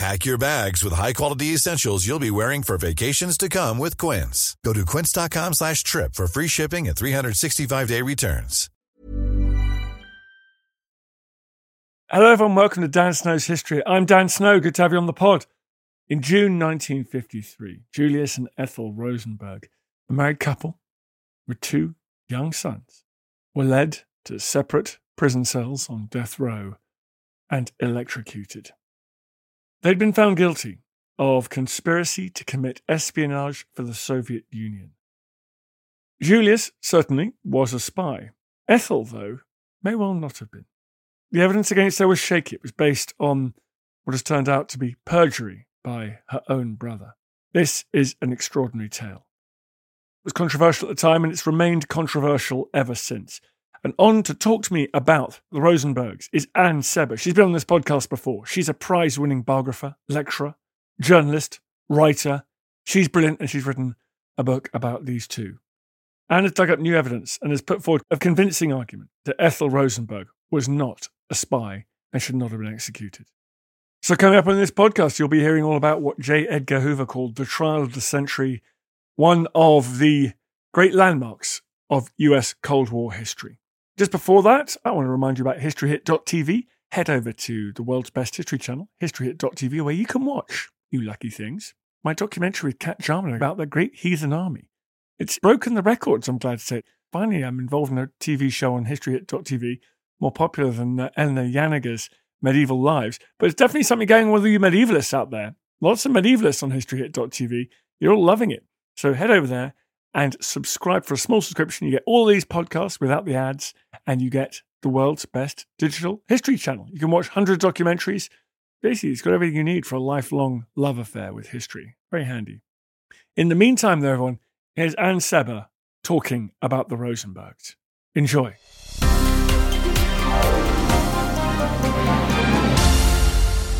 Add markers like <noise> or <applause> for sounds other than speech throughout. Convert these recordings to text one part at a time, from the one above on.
Pack your bags with high-quality essentials you'll be wearing for vacations to come with Quince. Go to quince.com slash trip for free shipping and 365-day returns. Hello everyone, welcome to Dan Snow's History. I'm Dan Snow, good to have you on the pod. In June 1953, Julius and Ethel Rosenberg, a married couple with two young sons, were led to separate prison cells on death row and electrocuted. They'd been found guilty of conspiracy to commit espionage for the Soviet Union. Julius certainly was a spy. Ethel, though, may well not have been. The evidence against her was shaky. It was based on what has turned out to be perjury by her own brother. This is an extraordinary tale. It was controversial at the time and it's remained controversial ever since. And on to talk to me about the Rosenbergs is Anne Sebba. She's been on this podcast before. She's a prize winning biographer, lecturer, journalist, writer. She's brilliant and she's written a book about these two. Anne has dug up new evidence and has put forward a convincing argument that Ethel Rosenberg was not a spy and should not have been executed. So, coming up on this podcast, you'll be hearing all about what J. Edgar Hoover called the trial of the century, one of the great landmarks of US Cold War history. Just before that, I want to remind you about historyhit.tv. Head over to the world's best history channel, historyhit.tv, where you can watch, you lucky things, my documentary with Kat Jarman about the great heathen army. It's broken the records, I'm glad to say. Finally, I'm involved in a TV show on historyhit.tv, more popular than uh, Eleanor Janega's medieval lives. But it's definitely something going on with you medievalists out there. Lots of medievalists on historyhit.tv. You're all loving it. So head over there and subscribe for a small subscription. You get all these podcasts without the ads, and you get the world's best digital history channel. You can watch hundreds of documentaries. Basically, it's got everything you need for a lifelong love affair with history. Very handy. In the meantime, though, everyone, here's Anne Sebba talking about the Rosenbergs. Enjoy.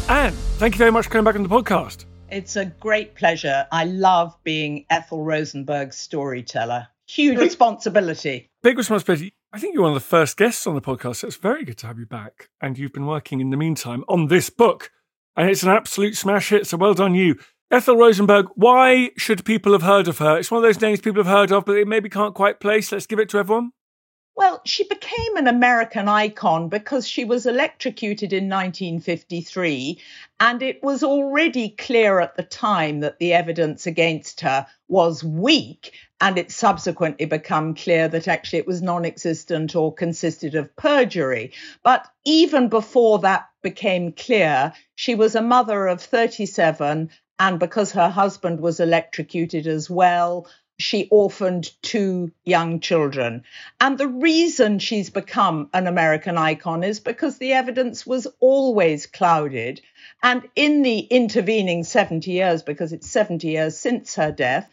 Anne, thank you very much for coming back on the podcast. It's a great pleasure. I love being Ethel Rosenberg's storyteller. Huge responsibility. Big responsibility. I think you're one of the first guests on the podcast, so it's very good to have you back. And you've been working in the meantime on this book, and it's an absolute smash hit, so well done you. Ethel Rosenberg, why should people have heard of her? It's one of those names people have heard of, but they maybe can't quite place. Let's give it to everyone. Well, she became an American icon because she was electrocuted in 1953, and it was already clear at the time that the evidence against her was weak, and it subsequently became clear that actually it was non existent or consisted of perjury. But even before that became clear, she was a mother of 37, and because her husband was electrocuted as well, she orphaned two young children. And the reason she's become an American icon is because the evidence was always clouded. And in the intervening 70 years, because it's 70 years since her death,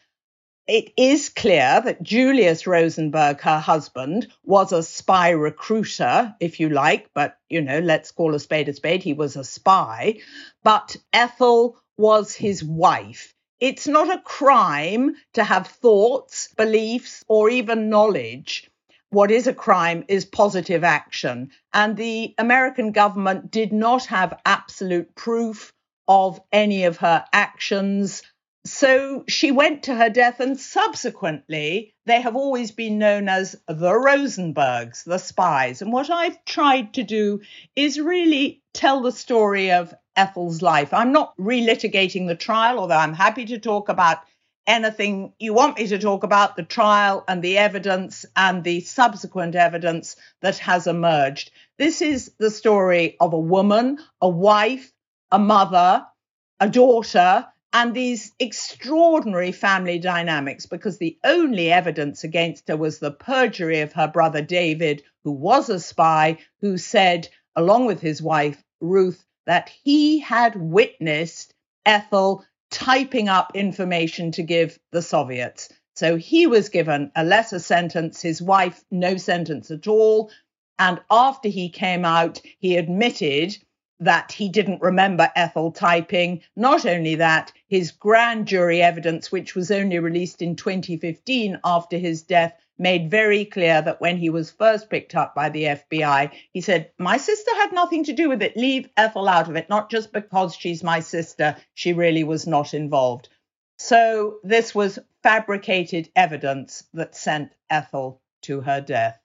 it is clear that Julius Rosenberg, her husband, was a spy recruiter, if you like, but, you know, let's call a spade a spade. He was a spy. But Ethel was his wife. It's not a crime to have thoughts, beliefs, or even knowledge. What is a crime is positive action. And the American government did not have absolute proof of any of her actions. So she went to her death, and subsequently, they have always been known as the Rosenbergs, the spies. And what I've tried to do is really tell the story of Ethel's life. I'm not relitigating the trial, although I'm happy to talk about anything you want me to talk about the trial and the evidence and the subsequent evidence that has emerged. This is the story of a woman, a wife, a mother, a daughter, and these extraordinary family dynamics because the only evidence against her was the perjury of her brother David, who was a spy, who said, along with his wife Ruth, that he had witnessed Ethel typing up information to give the Soviets. So he was given a lesser sentence, his wife, no sentence at all. And after he came out, he admitted that he didn't remember Ethel typing. Not only that, his grand jury evidence, which was only released in 2015 after his death, made very clear that when he was first picked up by the FBI, he said, My sister had nothing to do with it. Leave Ethel out of it, not just because she's my sister. She really was not involved. So this was fabricated evidence that sent Ethel to her death.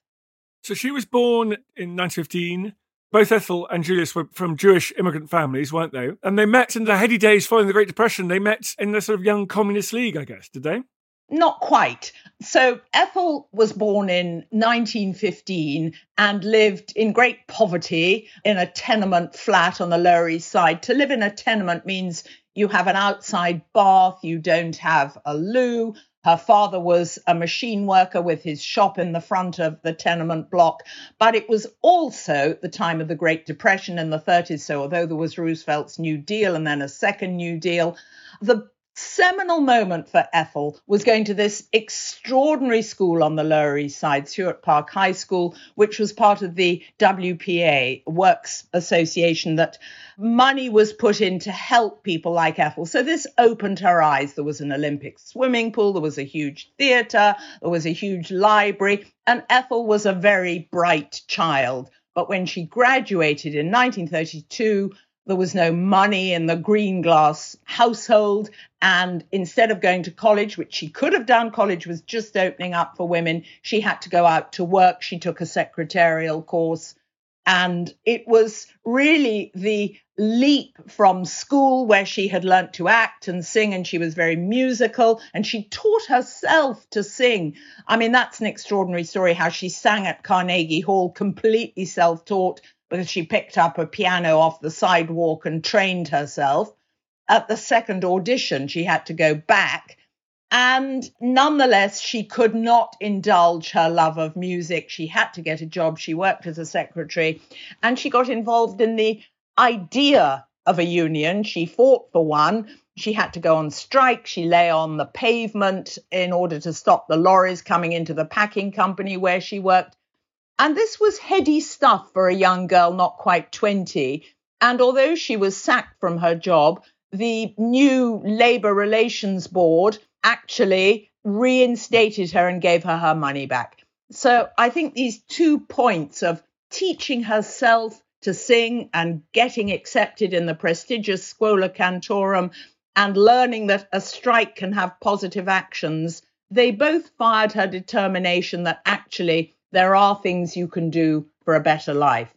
So she was born in 1915 both Ethel and Julius were from Jewish immigrant families, weren't they? And they met in the heady days following the Great Depression. They met in the sort of young communist league, I guess, did they? Not quite. So Ethel was born in 1915 and lived in great poverty in a tenement flat on the Lower East Side. To live in a tenement means you have an outside bath, you don't have a loo, her father was a machine worker with his shop in the front of the tenement block. But it was also the time of the Great Depression in the 30s. So, although there was Roosevelt's New Deal and then a second New Deal, the seminal moment for Ethel was going to this extraordinary school on the Lower East Side, Seward Park High School, which was part of the WPA Works Association that money was put in to help people like Ethel. So this opened her eyes. There was an Olympic swimming pool, there was a huge theatre, there was a huge library, and Ethel was a very bright child. But when she graduated in 1932, there was no money in the Greenglass household. And instead of going to college, which she could have done, college was just opening up for women, she had to go out to work. She took a secretarial course. And it was really the leap from school where she had learnt to act and sing and she was very musical and she taught herself to sing. I mean, that's an extraordinary story how she sang at Carnegie Hall completely self taught because she picked up a piano off the sidewalk and trained herself. At the second audition, she had to go back. And nonetheless, she could not indulge her love of music. She had to get a job. She worked as a secretary and she got involved in the idea of a union. She fought for one. She had to go on strike. She lay on the pavement in order to stop the lorries coming into the packing company where she worked. And this was heady stuff for a young girl not quite 20. And although she was sacked from her job, the new Labour Relations Board actually reinstated her and gave her her money back. So I think these two points of teaching herself to sing and getting accepted in the prestigious Schola Cantorum and learning that a strike can have positive actions, they both fired her determination that actually there are things you can do for a better life.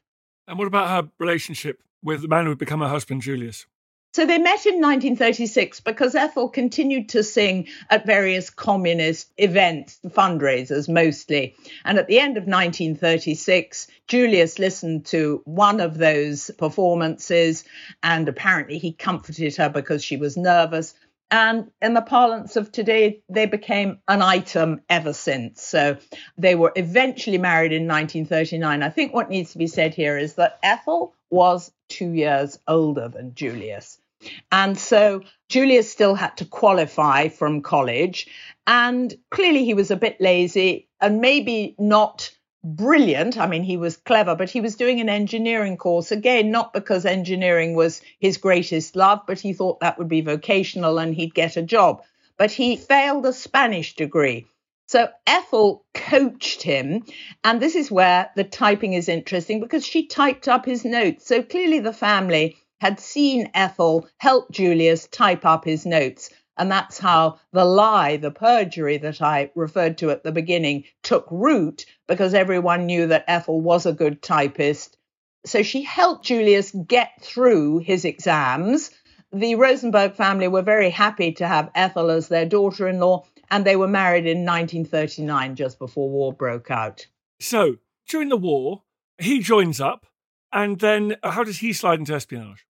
And what about her relationship with the man who would become her husband, Julius? So they met in 1936 because Ethel continued to sing at various communist events, fundraisers mostly. And at the end of 1936, Julius listened to one of those performances, and apparently he comforted her because she was nervous. And in the parlance of today, they became an item ever since. So they were eventually married in 1939. I think what needs to be said here is that Ethel was two years older than Julius. And so Julius still had to qualify from college. And clearly he was a bit lazy and maybe not brilliant. I mean, he was clever, but he was doing an engineering course. Again, not because engineering was his greatest love, but he thought that would be vocational and he'd get a job. But he failed a Spanish degree. So Ethel coached him. And this is where the typing is interesting because she typed up his notes. So clearly the family had seen Ethel help Julius type up his notes. And that's how the lie, the perjury that I referred to at the beginning, took root because everyone knew that Ethel was a good typist. So she helped Julius get through his exams. the Rosenberg family were very happy to have Ethel as their daughter in law, and they were married in 1939, just before war broke out. So, during the war, he joins up, and then how does he slide into espionage?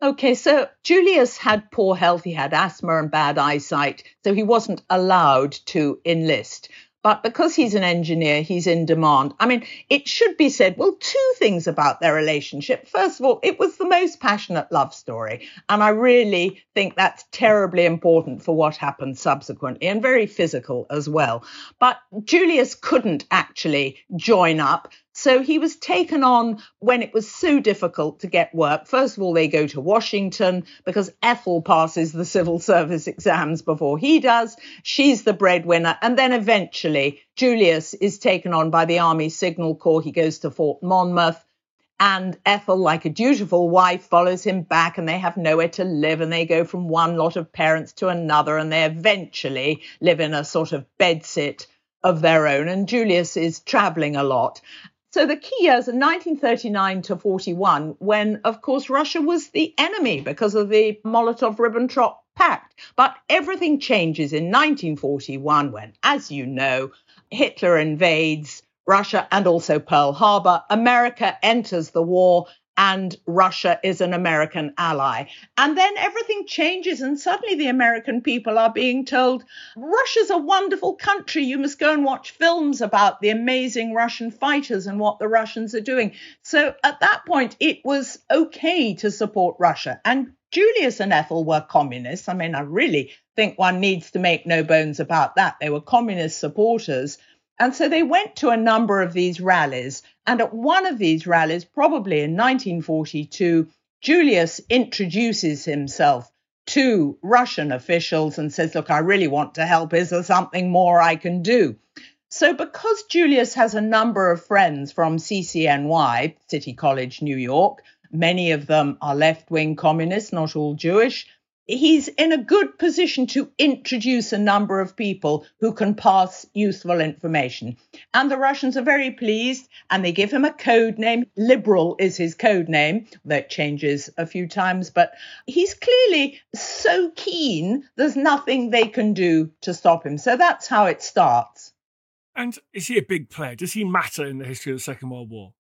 Okay, so Julius had poor health. He had asthma and bad eyesight, so he wasn't allowed to enlist. But because he's an engineer, he's in demand. I mean, it should be said, well, two things about their relationship. First of all, it was the most passionate love story. And I really think that's terribly important for what happened subsequently and very physical as well. But Julius couldn't actually join up. So he was taken on when it was so difficult to get work. First of all, they go to Washington because Ethel passes the civil service exams before he does. She's the breadwinner. And then eventually, Julius is taken on by the Army Signal Corps. He goes to Fort Monmouth. And Ethel, like a dutiful wife, follows him back, and they have nowhere to live. And they go from one lot of parents to another, and they eventually live in a sort of bedsit of their own. And Julius is traveling a lot. So the key years are 1939 to 41, when, of course, Russia was the enemy because of the Molotov Ribbentrop Pact. But everything changes in 1941 when, as you know, Hitler invades Russia and also Pearl Harbor. America enters the war and Russia is an American ally. And then everything changes, and suddenly the American people are being told Russia's a wonderful country. You must go and watch films about the amazing Russian fighters and what the Russians are doing. So at that point, it was okay to support Russia. And Julius and Ethel were communists. I mean, I really think one needs to make no bones about that. They were communist supporters. And so they went to a number of these rallies. And at one of these rallies, probably in 1942, Julius introduces himself to Russian officials and says, Look, I really want to help. Is there something more I can do? So, because Julius has a number of friends from CCNY, City College, New York, many of them are left wing communists, not all Jewish, he's in a good position to introduce a number of people who can pass useful information. And the Russians are very pleased and they give him a code name. Liberal is his code name, that changes a few times, but he's clearly so keen, there's nothing they can do to stop him. So that's how it starts. And is he a big player? Does he matter in the history of the Second World War?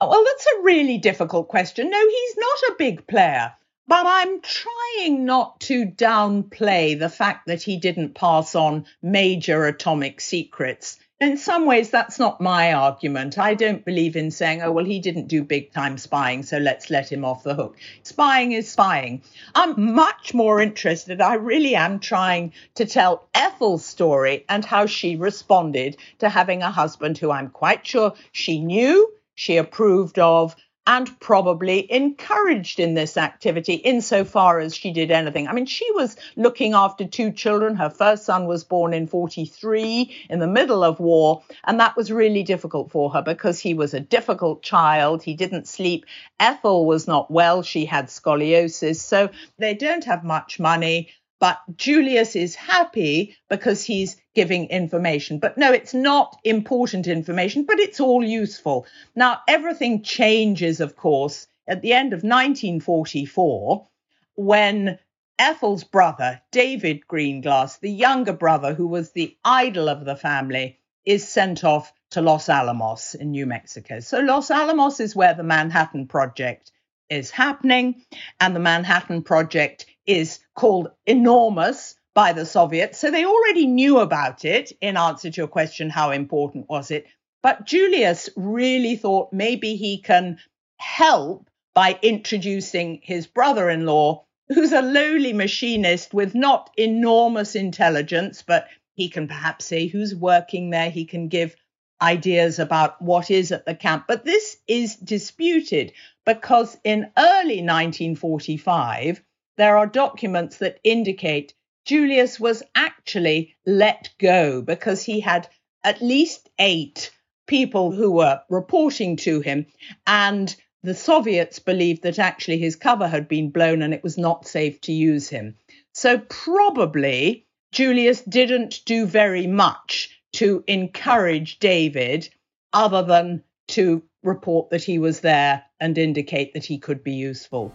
Well, that's a really difficult question. No, he's not a big player. But I'm trying not to downplay the fact that he didn't pass on major atomic secrets. In some ways, that's not my argument. I don't believe in saying, oh, well, he didn't do big time spying, so let's let him off the hook. Spying is spying. I'm much more interested. I really am trying to tell Ethel's story and how she responded to having a husband who I'm quite sure she knew, she approved of, and probably encouraged in this activity insofar as she did anything. I mean, she was looking after two children. Her first son was born in 43 in the middle of war, and that was really difficult for her because he was a difficult child. He didn't sleep. Ethel was not well. She had scoliosis. So they don't have much money. But Julius is happy because he's giving information. But no, it's not important information, but it's all useful. Now, everything changes, of course, at the end of 1944 when Ethel's brother, David Greenglass, the younger brother who was the idol of the family, is sent off to Los Alamos in New Mexico. So, Los Alamos is where the Manhattan Project is happening, and the Manhattan Project is called enormous by the Soviets. So they already knew about it in answer to your question, how important was it? But Julius really thought maybe he can help by introducing his brother in law, who's a lowly machinist with not enormous intelligence, but he can perhaps say who's working there. He can give ideas about what is at the camp. But this is disputed because in early 1945, there are documents that indicate Julius was actually let go because he had at least eight people who were reporting to him. And the Soviets believed that actually his cover had been blown and it was not safe to use him. So probably Julius didn't do very much to encourage David other than to report that he was there and indicate that he could be useful.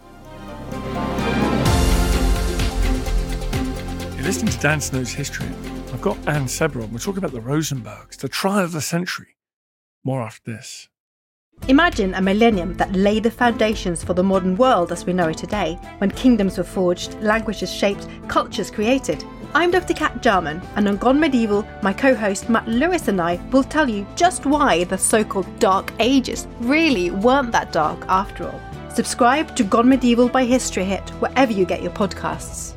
You're listening to Dan Snow's History. I've got Anne Sebba on. We're talking about the Rosenbergs, the trial of the century. More after this. Imagine a millennium that laid the foundations for the modern world as we know it today, when kingdoms were forged, languages shaped, cultures created. I'm Dr. Kat Jarman, and on Gone Medieval, my co host Matt Lewis and I will tell you just why the so called Dark Ages really weren't that dark after all. Subscribe to Gone Medieval by History Hit wherever you get your podcasts.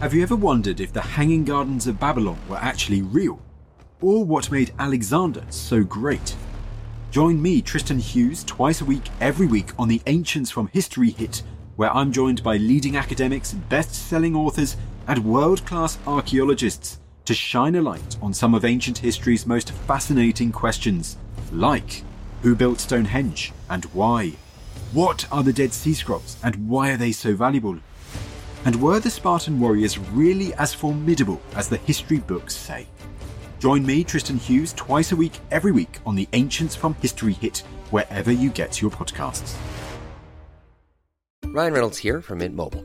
Have you ever wondered if the Hanging Gardens of Babylon were actually real? Or what made Alexander so great? Join me, Tristan Hughes, twice a week, every week on the Ancients from History Hit, where I'm joined by leading academics, best selling authors, and world class archaeologists to shine a light on some of ancient history's most fascinating questions, like who built Stonehenge and why? What are the Dead Sea Scrolls and why are they so valuable? And were the Spartan warriors really as formidable as the history books say? Join me, Tristan Hughes, twice a week, every week on the Ancients from History Hit, wherever you get your podcasts. Ryan Reynolds here from Mint Mobile.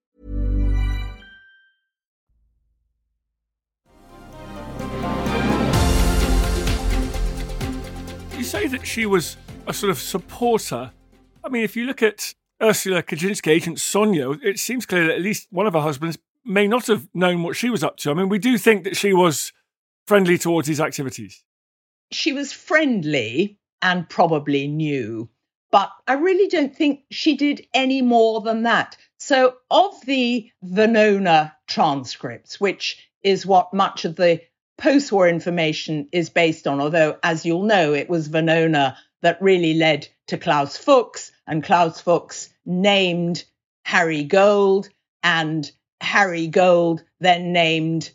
Say that she was a sort of supporter. I mean, if you look at Ursula Kuczynski, Agent Sonia, it seems clear that at least one of her husbands may not have known what she was up to. I mean, we do think that she was friendly towards his activities. She was friendly and probably knew, but I really don't think she did any more than that. So, of the Venona transcripts, which is what much of the post war information is based on, although, as you'll know, it was Venona that really led to Klaus Fuchs, and Klaus Fuchs named Harry Gold, and Harry Gold then named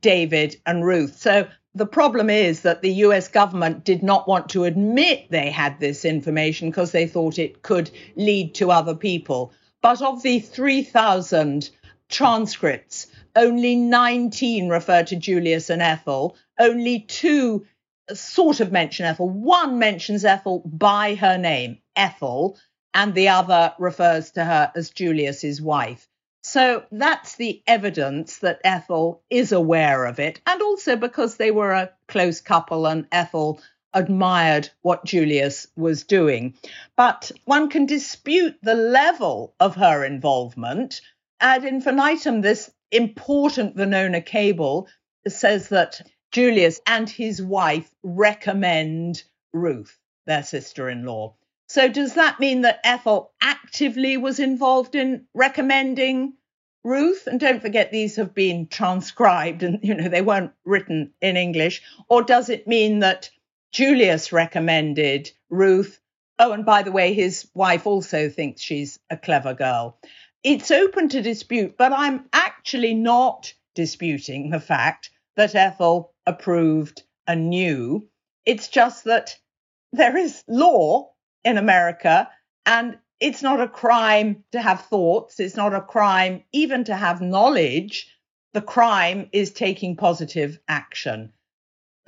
David and Ruth. So the problem is that the US government did not want to admit they had this information because they thought it could lead to other people. But of the 3,000 transcripts, only 19 refer to Julius and Ethel. Only two sort of mention Ethel. One mentions Ethel by her name, Ethel, and the other refers to her as Julius's wife. So that's the evidence that Ethel is aware of it, and also because they were a close couple and Ethel admired what Julius was doing. But one can dispute the level of her involvement. Ad infinitum, this important Venona cable says that Julius and his wife recommend Ruth, their sister in law. So, does that mean that Ethel actively was involved in recommending Ruth? And don't forget, these have been transcribed and, you know, they weren't written in English. Or does it mean that Julius recommended Ruth? Oh, and by the way, his wife also thinks she's a clever girl it's open to dispute, but I'm actually not disputing the fact that Ethel approved and knew. It's just that there is law in America and it's not a crime to have thoughts. It's not a crime even to have knowledge. The crime is taking positive action.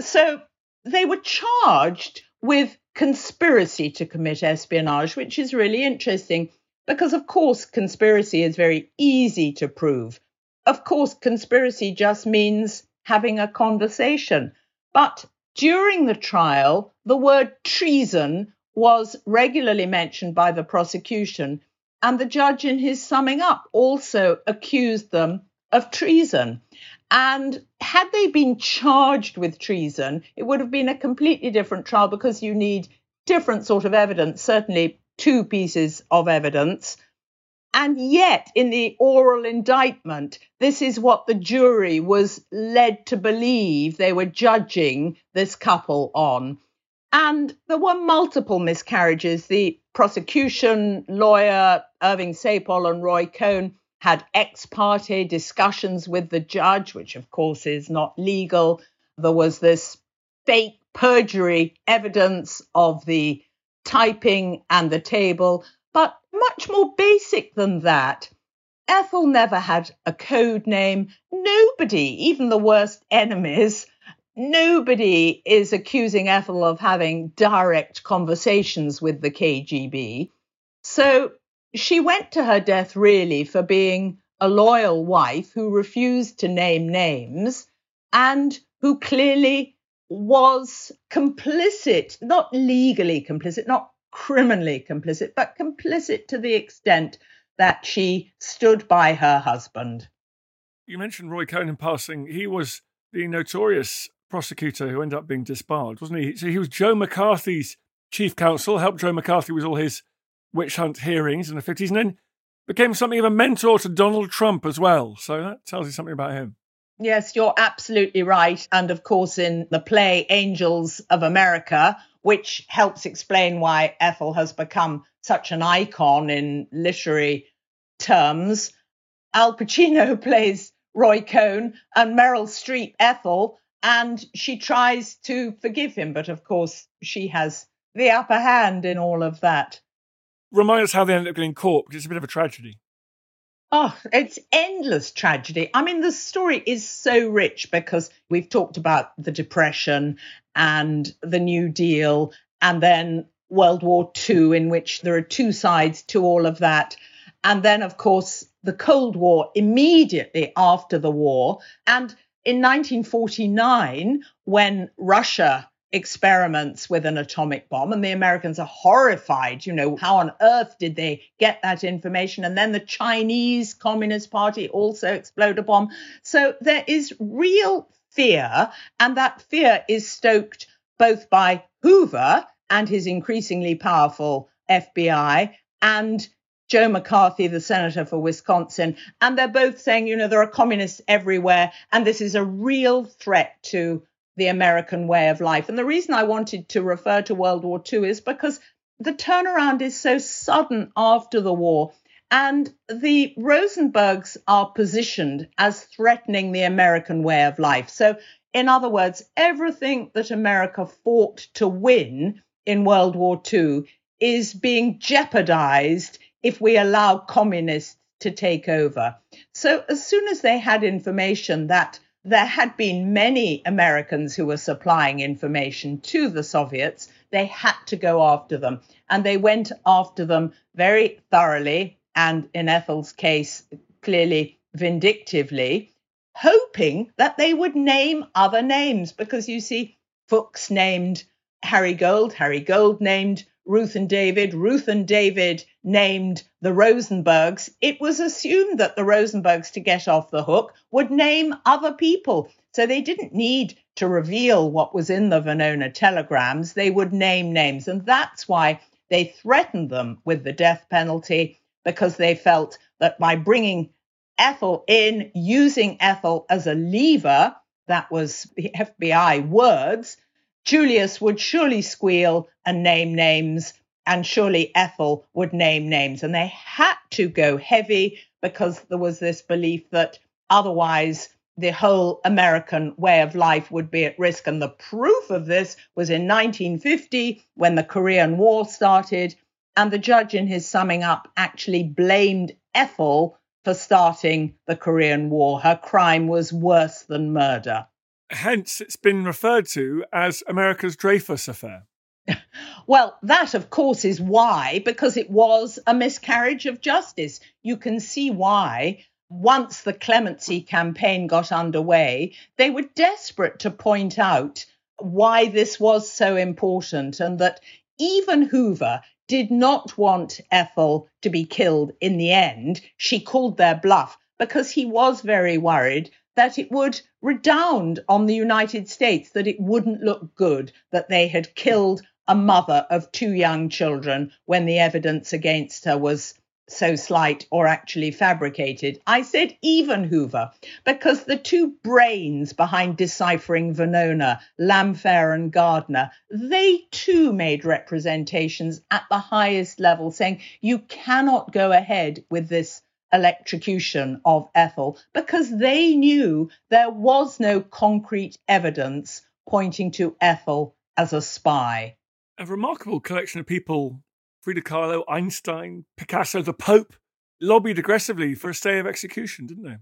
So they were charged with conspiracy to commit espionage, which is really interesting because, of course, conspiracy is very easy to prove. Of course, conspiracy just means having a conversation. But during the trial, the word treason was regularly mentioned by the prosecution. And the judge, in his summing up, also accused them of treason. And had they been charged with treason, it would have been a completely different trial because you need different sort of evidence, certainly two pieces of evidence. And yet, in the oral indictment, this is what the jury was led to believe they were judging this couple on. And there were multiple miscarriages. The prosecution lawyer, Irving Saypol, and Roy Cohn had ex parte discussions with the judge, which of course is not legal. There was this fake perjury evidence of the typing and the table, but much more basic than that. Ethel never had a code name. Nobody, even the worst enemies, nobody is accusing Ethel of having direct conversations with the KGB. So she went to her death really for being a loyal wife who refused to name names and who clearly was complicit, not legally complicit, not criminally complicit, but complicit to the extent that she stood by her husband. You mentioned Roy Cohn in passing. He was the notorious prosecutor who ended up being disbarred, wasn't he? So he was Joe McCarthy's chief counsel, helped Joe McCarthy with all his witch hunt hearings in the 50s, and then became something of a mentor to Donald Trump as well. So that tells you something about him. Yes, you're absolutely right. And of course, in the play Angels of America, which helps explain why Ethel has become such an icon in literary terms, Al Pacino <laughs> plays Roy Cohn and Meryl Streep Ethel, and she tries to forgive him. But of course, she has the upper hand in all of that remind us how they ended up getting caught because it's a bit of a tragedy. Oh, it's endless tragedy. I mean, the story is so rich because we've talked about the Depression and the New Deal and then World War II, in which there are two sides to all of that. And then, of course, the Cold War immediately after the war. And in 1949, when Russia experiments with an atomic bomb and the Americans are horrified. You know, how on earth did they get that information? And then the Chinese Communist Party also explode a bomb. So there is real fear, and that fear is stoked both by Hoover and his increasingly powerful FBI and Joe McCarthy, the senator for Wisconsin. And they're both saying, you know, there are communists everywhere, and this is a real threat to the American way of life. And the reason I wanted to refer to World War II is because the turnaround is so sudden after the war. And the Rosenbergs are positioned as threatening the American way of life. So, in other words, everything that America fought to win in World War II is being jeopardized if we allow communists to take over. So, as soon as they had information that there had been many Americans who were supplying information to the Soviets. They had to go after them. And they went after them very thoroughly, and in Ethel's case, clearly vindictively, hoping that they would name other names. Because you see, Fuchs named Harry Gold, Harry Gold named Ruth and David, Ruth and David named the Rosenbergs, it was assumed that the Rosenbergs, to get off the hook, would name other people. So they didn't need to reveal what was in the Venona telegrams. They would name names. And that's why they threatened them with the death penalty, because they felt that by bringing Ethel in, using Ethel as a lever, that was the FBI words, Julius would surely squeal and name names, and surely Ethel would name names. And they had to go heavy because there was this belief that otherwise the whole American way of life would be at risk. And the proof of this was in 1950 when the Korean War started. And the judge, in his summing up, actually blamed Ethel for starting the Korean War. Her crime was worse than murder. Hence, it's been referred to as America's Dreyfus Affair. <laughs> Well, that, of course, is why, because it was a miscarriage of justice. You can see why, once the clemency campaign got underway, they were desperate to point out why this was so important and that even Hoover, did not want Ethel to be killed in the end. She called their bluff because he was very worried that it would redound on the United States, that it wouldn't look good that they had killed a mother of two young children when the evidence against her was so slight or actually fabricated. I said even Hoover, because the two brains behind deciphering Venona, Lamphere and Gardner, they too made representations at the highest level saying you cannot go ahead with this electrocution of Ethel because they knew there was no concrete evidence pointing to Ethel as a spy. A remarkable collection of people Frida Kahlo, Einstein, Picasso, the Pope lobbied aggressively for a stay of execution, didn't they?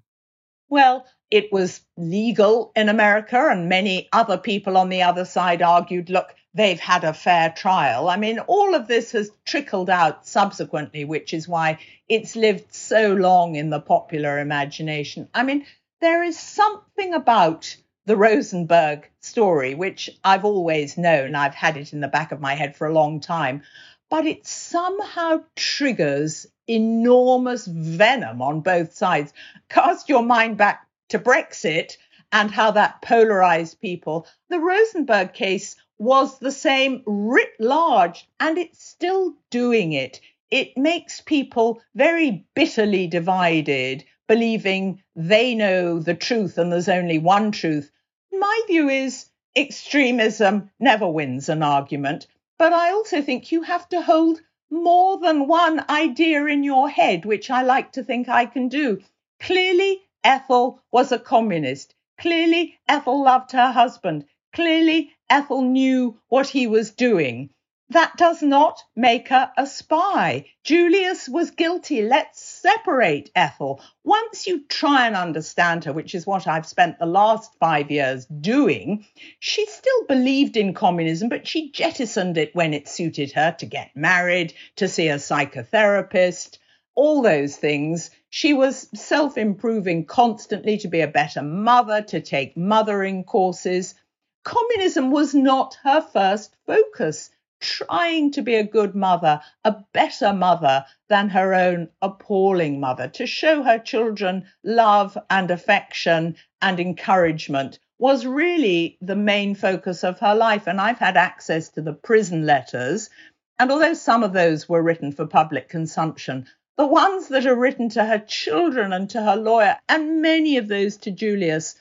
Well, it was legal in America, and many other people on the other side argued look, they've had a fair trial. I mean, all of this has trickled out subsequently, which is why it's lived so long in the popular imagination. I mean, there is something about the Rosenberg story, which I've always known, I've had it in the back of my head for a long time, but it somehow triggers enormous venom on both sides. Cast your mind back to Brexit and how that polarized people. The Rosenberg case was the same writ large, and it's still doing it. It makes people very bitterly divided, believing they know the truth and there's only one truth. My view is extremism never wins an argument. But I also think you have to hold more than one idea in your head, which I like to think I can do. Clearly, Ethel was a communist. Clearly, Ethel loved her husband. Clearly, Ethel knew what he was doing. That does not make her a spy. Julius was guilty. Let's separate Ethel. Once you try and understand her, which is what I've spent the last five years doing, she still believed in communism, but she jettisoned it when it suited her to get married, to see a psychotherapist, all those things. She was self improving constantly to be a better mother, to take mothering courses. Communism was not her first focus trying to be a good mother, a better mother than her own appalling mother, to show her children love and affection and encouragement was really the main focus of her life. And I've had access to the prison letters. And although some of those were written for public consumption, the ones that are written to her children and to her lawyer, and many of those to Julius,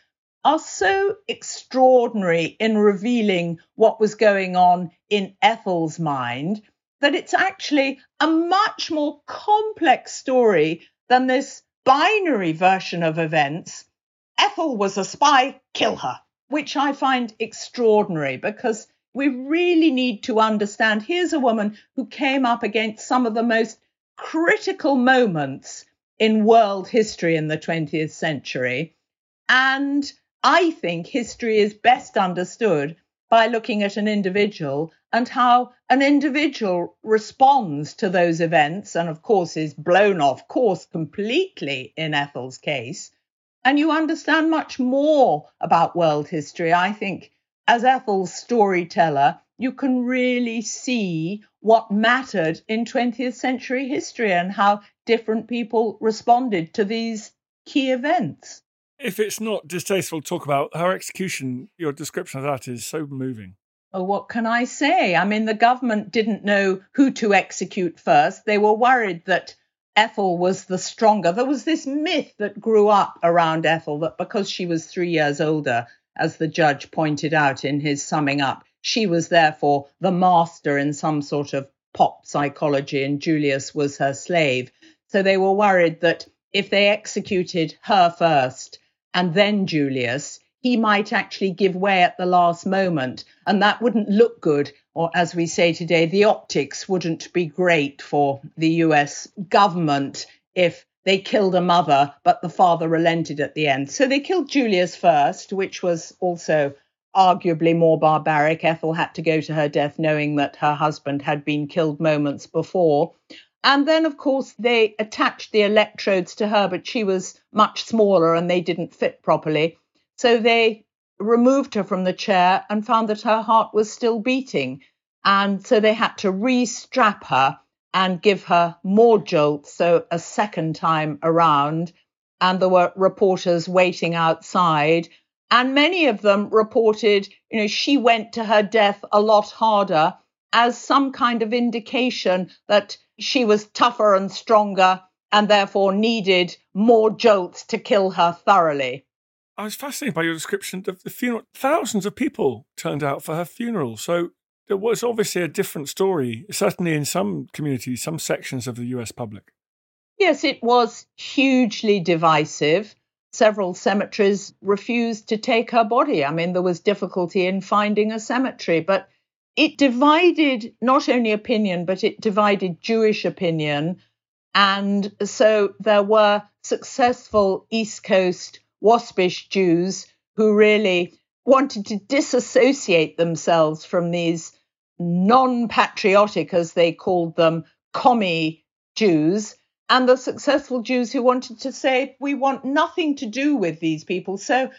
are so extraordinary in revealing what was going on in Ethel's mind that it's actually a much more complex story than this binary version of events. Ethel was a spy, kill her, which I find extraordinary because we really need to understand here's a woman who came up against some of the most critical moments in world history in the 20th century. And I think history is best understood by looking at an individual and how an individual responds to those events, and of course is blown off course completely in Ethel's case. And you understand much more about world history. I think as Ethel's storyteller, you can really see what mattered in 20th century history and how different people responded to these key events if it's not distasteful to talk about her execution, your description of that is so moving. Oh, what can I say? I mean, the government didn't know who to execute first. They were worried that Ethel was the stronger. There was this myth that grew up around Ethel that because she was three years older, as the judge pointed out in his summing up, she was therefore the master in some sort of pop psychology and Julius was her slave. So they were worried that if they executed her first, and then Julius, he might actually give way at the last moment. And that wouldn't look good. Or as we say today, the optics wouldn't be great for the US government if they killed a mother, but the father relented at the end. So they killed Julius first, which was also arguably more barbaric. Ethel had to go to her death knowing that her husband had been killed moments before. And then, of course, they attached the electrodes to her, but she was much smaller and they didn't fit properly. So they removed her from the chair and found that her heart was still beating. And so they had to re-strap her and give her more jolts. So a second time around. And there were reporters waiting outside. And many of them reported, you know, she went to her death a lot harder as some kind of indication that she was tougher and stronger and therefore needed more jolts to kill her thoroughly. I was fascinated by your description of the funeral. Thousands of people turned out for her funeral. So there was obviously a different story, certainly in some communities, some sections of the US public. Yes, it was hugely divisive. Several cemeteries refused to take her body. I mean, there was difficulty in finding a cemetery, but it divided not only opinion, but it divided Jewish opinion. And so there were successful East Coast waspish Jews who really wanted to disassociate themselves from these non patriotic, as they called them, commie Jews, and the successful Jews who wanted to say, we want nothing to do with these people. So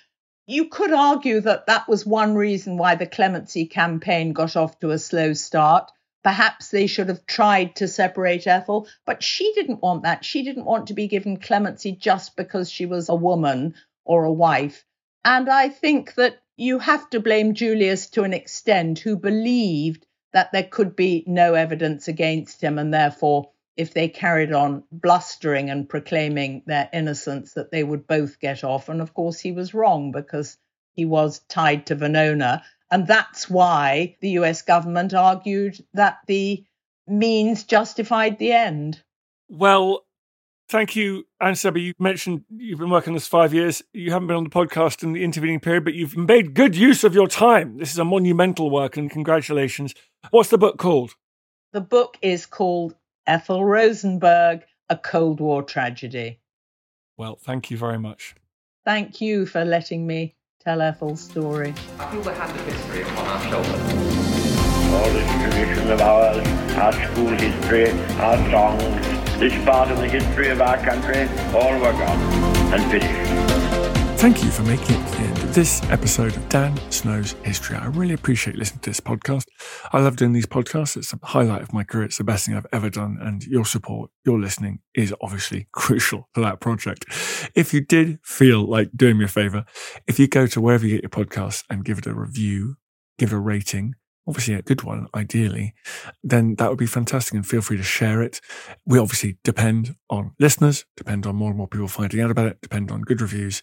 you could argue that that was one reason why the clemency campaign got off to a slow start. Perhaps they should have tried to separate Ethel, but she didn't want that. She didn't want to be given clemency just because she was a woman or a wife. And I think that you have to blame Julius to an extent, who believed that there could be no evidence against him, and therefore, if they carried on blustering and proclaiming their innocence, that they would both get off. And of course, he was wrong because he was tied to Venona. And that's why the US government argued that the means justified the end. Well, Thank you, Anne Sebba. You mentioned you've been working on this five years. You haven't been on the podcast in the intervening period, but you've made good use of your time. This is a monumental work, and congratulations. What's the book called? The book is called Ethel Rosenberg, A Cold War Tragedy. Well, thank you very much. Thank you for letting me tell Ethel's story. I feel the hand of history upon our shoulders. All this tradition of ours, our school history, our songs, this part of the history of our country, all were gone and finished. Thank you for making it to the end of this episode of Dan Snow's History. I really appreciate listening to this podcast. I love doing these podcasts. It's a highlight of my career. It's the best thing I've ever done. And your support, your listening is obviously <laughs> crucial to that project. If you did feel like doing me a favor, if you go to wherever you get your podcasts and give it a review, give it a rating, obviously a good one, ideally, then that would be fantastic. And feel free to share it. We obviously depend on listeners, depend on more and more people finding out about it, depend on good reviews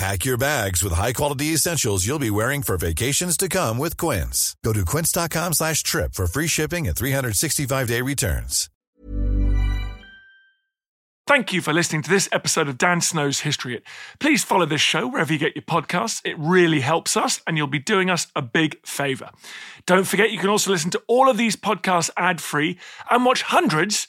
Pack your bags with high-quality essentials you'll be wearing for vacations to come with Quince. Go to quince.com slash trip for free shipping and 365-day returns. Thank you for listening to this episode of Dan Snow's History Hit. Please follow this show wherever you get your podcasts. It really helps us, and you'll be doing us a big favour. Don't forget, you can also listen to all of these podcasts ad free and watch hundreds